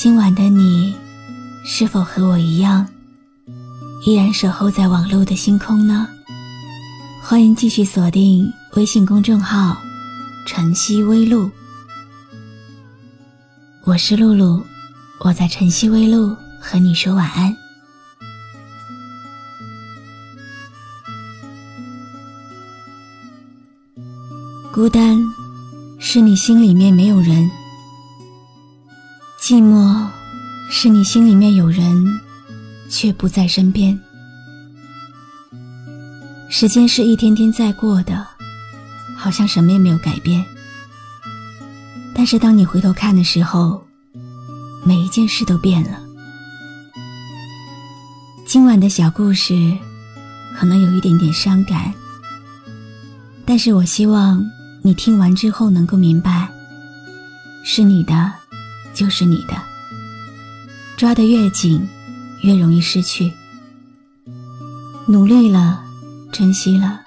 今晚的你，是否和我一样，依然守候在网络的星空呢？欢迎继续锁定微信公众号“晨曦微露”，我是露露，我在晨曦微露和你说晚安。孤单，是你心里面没有人。寂寞，是你心里面有人，却不在身边。时间是一天天在过的，好像什么也没有改变。但是当你回头看的时候，每一件事都变了。今晚的小故事，可能有一点点伤感，但是我希望你听完之后能够明白，是你的。就是你的，抓得越紧，越容易失去。努力了，珍惜了，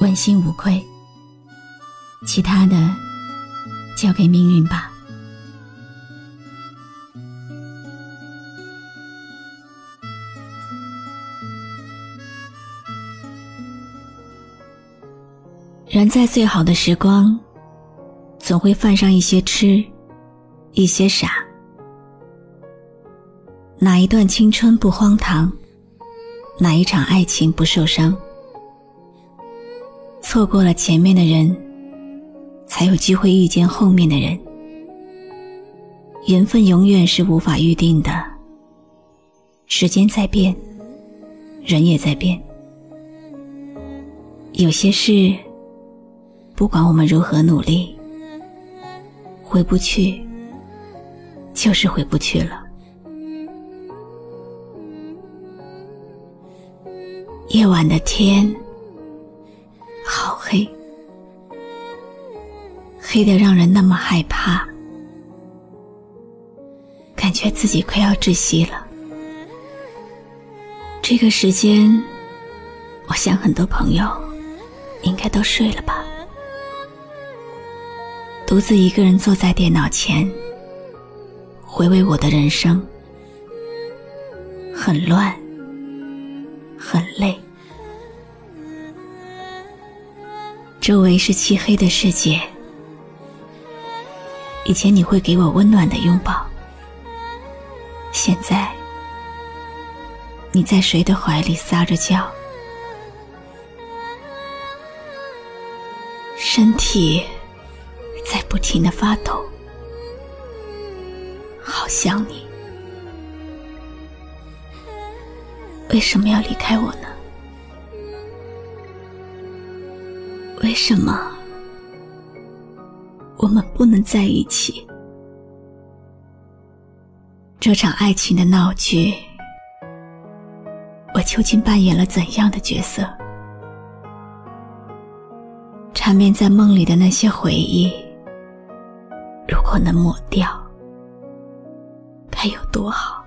问心无愧。其他的，交给命运吧。人在最好的时光，总会犯上一些痴。一些傻，哪一段青春不荒唐？哪一场爱情不受伤？错过了前面的人，才有机会遇见后面的人。缘分永远是无法预定的。时间在变，人也在变。有些事，不管我们如何努力，回不去。就是回不去了。夜晚的天好黑，黑的让人那么害怕，感觉自己快要窒息了。这个时间，我想很多朋友应该都睡了吧，独自一个人坐在电脑前。回味我的人生，很乱，很累，周围是漆黑的世界。以前你会给我温暖的拥抱，现在你在谁的怀里撒着娇，身体在不停的发抖。好想你，为什么要离开我呢？为什么我们不能在一起？这场爱情的闹剧，我究竟扮演了怎样的角色？缠绵在梦里的那些回忆，如果能抹掉。该有多好！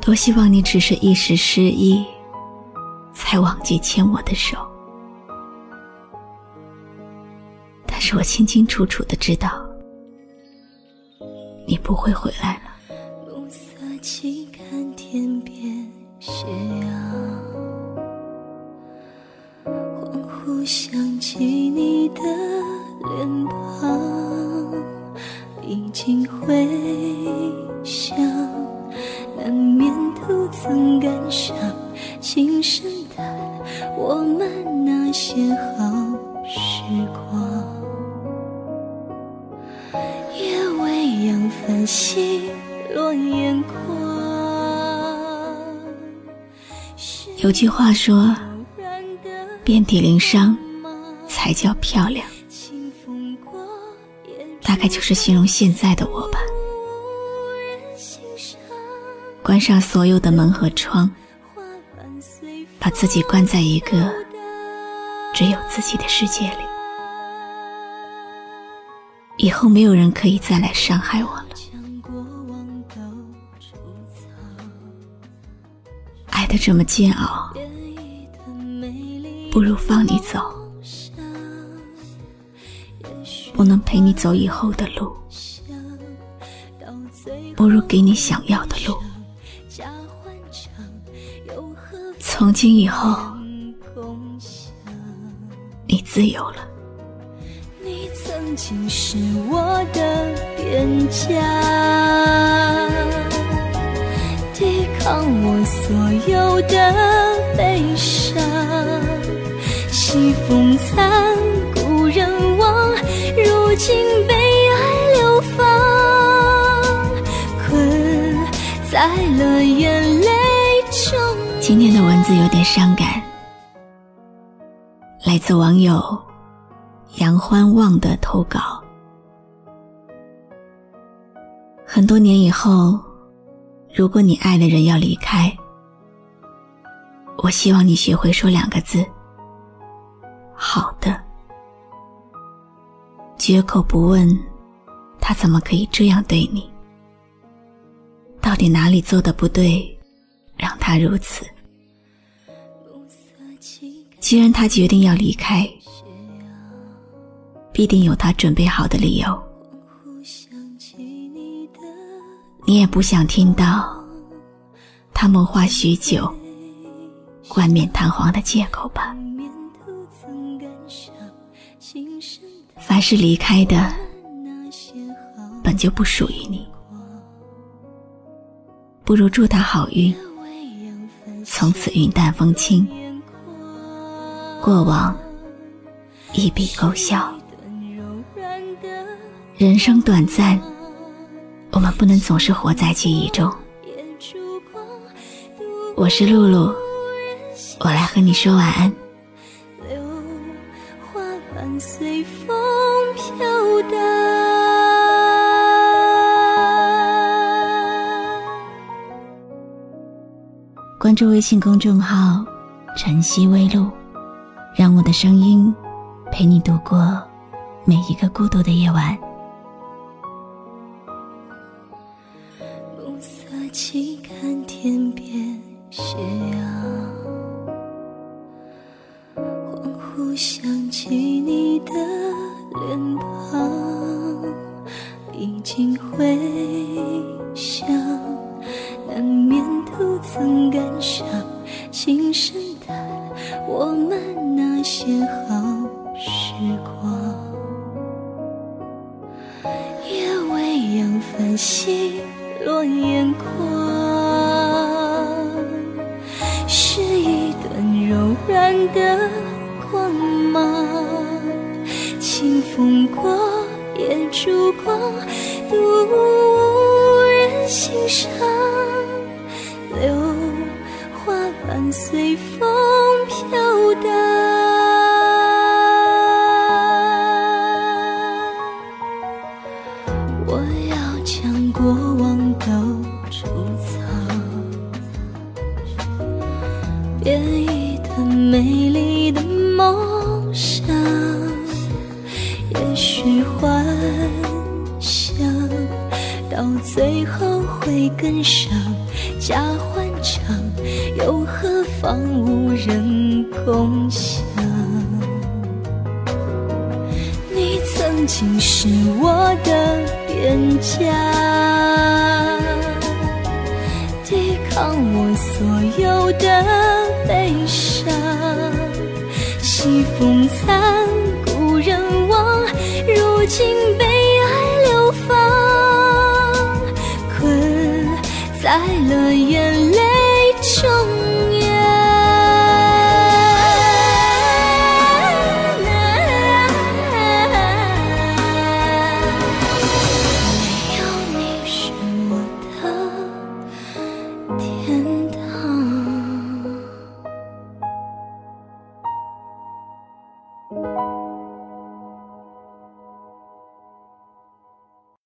多希望你只是一时失意，才忘记牵我的手。但是我清清楚楚的知道，你不会回来了。暮色起，看天边斜阳，些好时光。夜未央繁星落眼眶。有句话说，遍体鳞伤才叫漂亮。大概就是形容现在的我吧。关上所有的门和窗，把自己关在一个只有自己的世界里。以后没有人可以再来伤害我了。爱的这么煎熬，不如放你走。不能陪你走以后的路，不如给你想要的路。从今以后，自由了。你曾经是我的边疆，抵抗我所有的悲伤。西风残，故人亡，如今被爱流放，困在了眼泪中。今天的文字有点伤感，来自网友杨欢望的投稿。很多年以后，如果你爱的人要离开，我希望你学会说两个字：好的，绝口不问他怎么可以这样对你，到底哪里做的不对，让他如此。既然他决定要离开，必定有他准备好的理由。你也不想听到他谋划许久、冠冕堂皇的借口吧？凡是离开的，本就不属于你，不如祝他好运，从此云淡风轻。过往一笔勾销，人生短暂，我们不能总是活在记忆中。我是露露，我来和你说晚安。关注微信公众号“晨曦微露”。让我的声音陪你度过每一个孤独的夜晚。暮色起，看情深淡，我们。那些好时光，夜未央，繁星落眼眶，是一段柔软的光芒。清风过，也烛光，独无人欣赏。随风飘荡。我要将过往都储藏编一段美丽的梦想也许幻想到最后会更伤假欢唱，又何妨无人共享？你曾经是我的边疆，抵抗我所有的悲伤。西风残。